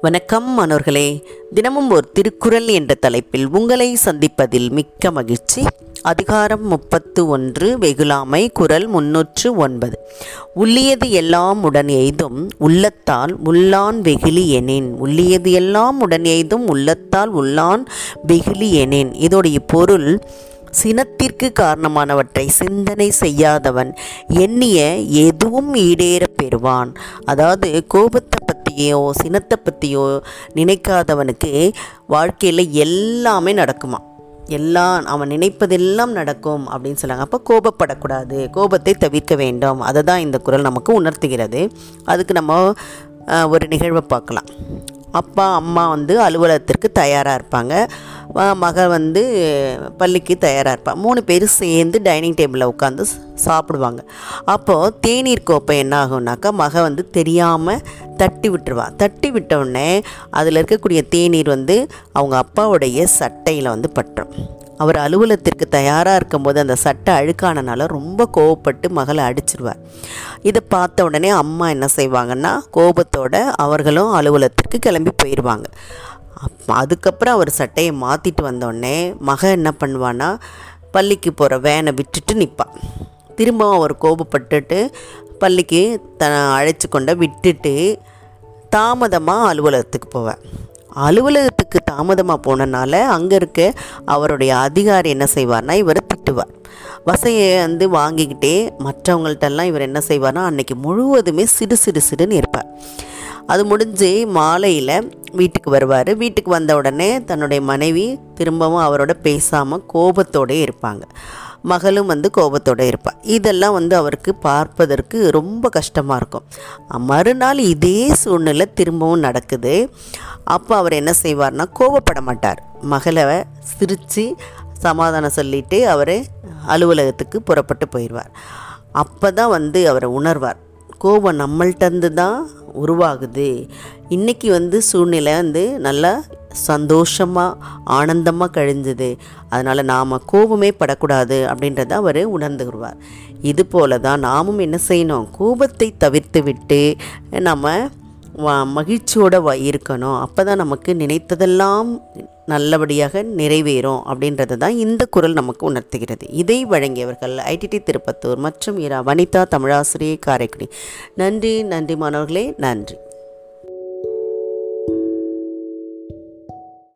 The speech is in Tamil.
வணக்கம் மாணவர்களே. தினமும் ஒரு திருக்குறள் என்ற தலைப்பில் உங்களை சந்திப்பதில் மிக்க மகிழ்ச்சி. அதிகாரம் முப்பத்து ஒன்று வெகுலாமை குரல் முன்னூற்று ஒன்பது. உள்ளியது எல்லாம் உடன் எய்தும் உள்ளத்தால் உள்ளான் வெகுலி எனின். உள்ளியது எல்லாம் உடன் எய்தும் உள்ளத்தால் உள்ளான் வெகுலி எனின். இதோடைய பொருள் சினத்திற்கு காரணமானவற்றை சிந்தனை செய்யாதவன் எண்ணிய எதுவும் ஈடேறப் பெறுவான். அதாவது கோபத்தை பற்றியோ சினத்தை பற்றியோ நினைக்காதவனுக்கு வாழ்க்கையில் எல்லாமே நடக்குமா எல்லாம் அவன் நினைப்பதெல்லாம் நடக்கும் அப்படின்னு சொன்னாங்க அப்போ கோபப்படக்கூடாது. கோபத்தை தவிர்க்க வேண்டும். அதை தான் இந்த குரல் நமக்கு உணர்த்துகிறது. அதுக்கு நம்ம ஒரு நிகழ்வை பார்க்கலாம். அப்பா அம்மா வந்து அலுவலகத்திற்கு தயாராக இருப்பாங்க. மகள் வந்து பள்ளிக்கு தயாராக இருப்பாள் மூணு பேரும் சேர்ந்து டைனிங் டேபிளில் உட்காந்து சாப்பிடுவாங்க. அப்போது தேநீர் கோப்பை என்ன ஆகும்னாக்கா மக வந்து தெரியாமல் தட்டி விட்டுருவான் தட்டி விட்டவுடனே அதில் இருக்கக்கூடிய தேநீர் வந்து அவங்க அப்பாவுடைய சட்டையில் வந்து பட்டுரும். அவர் அலுவலகத்திற்கு தயாராக இருக்கும்போது அந்த சட்டை அழுக்கானனால ரொம்ப கோவப்பட்டு மகளை அடிச்சிருவார். இதை பார்த்த உடனே அம்மா என்ன செய்வாங்கன்னா கோபத்தோடு அவர்களும் அலுவலகத்திற்கு கிளம்பி போயிடுவாங்க அப் அதுக்கப்புறம் அவர் சட்டையை மாற்றிட்டு வந்தோடனே மக என்ன பண்ணுவான்னா பள்ளிக்கு போகிற வேனை விட்டுட்டு நிற்பாள் திரும்பவும் அவர் கோபப்பட்டுட்டு பள்ளிக்கு த அழைச்சி கொண்ட விட்டுட்டு தாமதமாக அலுவலகத்துக்கு போவேன் அலுவலகத்துக்கு தாமதமாக போனனால அங்கே இருக்க அவருடைய அதிகாரி என்ன செய்வார்னா இவரை திட்டுவார். வசையை வந்து வாங்கிக்கிட்டே மற்றவங்கள்ட்டெல்லாம் இவர் என்ன செய்வார்னா அன்னைக்கு முழுவதுமே சிடு சிடு சிடுன்னு இருப்பார். அது முடிஞ்சு மாலையில் வீட்டுக்கு வருவார். வீட்டுக்கு வந்த உடனே தன்னுடைய மனைவி திரும்பவும் அவரோட பேசாமல் கோபத்தோடே இருப்பாங்க. மகளும் வந்து கோபத்தோடு இருப்பாள் இதெல்லாம் வந்து அவருக்கு பார்ப்பதற்கு ரொம்ப கஷ்டமாக இருக்கும். மறுநாள் இதே சூழ்நிலை திரும்பவும் நடக்குது. அப்போ அவர் என்ன செய்வார்னா கோபப்பட மாட்டார். மகளை சிரித்து சமாதானம் சொல்லிட்டு அவர் அலுவலகத்துக்கு புறப்பட்டு போயிடுவார். அப்போ தான் வந்து அவரை உணர்வார். கோபம் நம்மள்டந்து தான் உருவாகுது. இன்றைக்கி வந்து சூழ்நிலை வந்து நல்லா சந்தோஷமாக ஆனந்தமாக கழிஞ்சது. அதனால் நாம் கோபமே படக்கூடாது அப்படின்றத அவர் உணர்ந்துருவார். இது போல தான் நாமும் என்ன செய்யணும்? கோபத்தை தவிர்த்து விட்டு நம்ம மகிழ்ச்சியோடு மகிழ்ச்சியோட இருக்கணும். அப்போ தான் நமக்கு நினைத்ததெல்லாம் நல்லபடியாக நிறைவேறும் அப்படின்றது தான் இந்த குரல் நமக்கு உணர்த்துகிறது. இதை வழங்கியவர்கள் ஐடிடி திருப்பத்தூர் மற்றும் இரா வனிதா தமிழாசிரியை காரைக்குடி. நன்றி நன்றி மாணவர்களே நன்றி.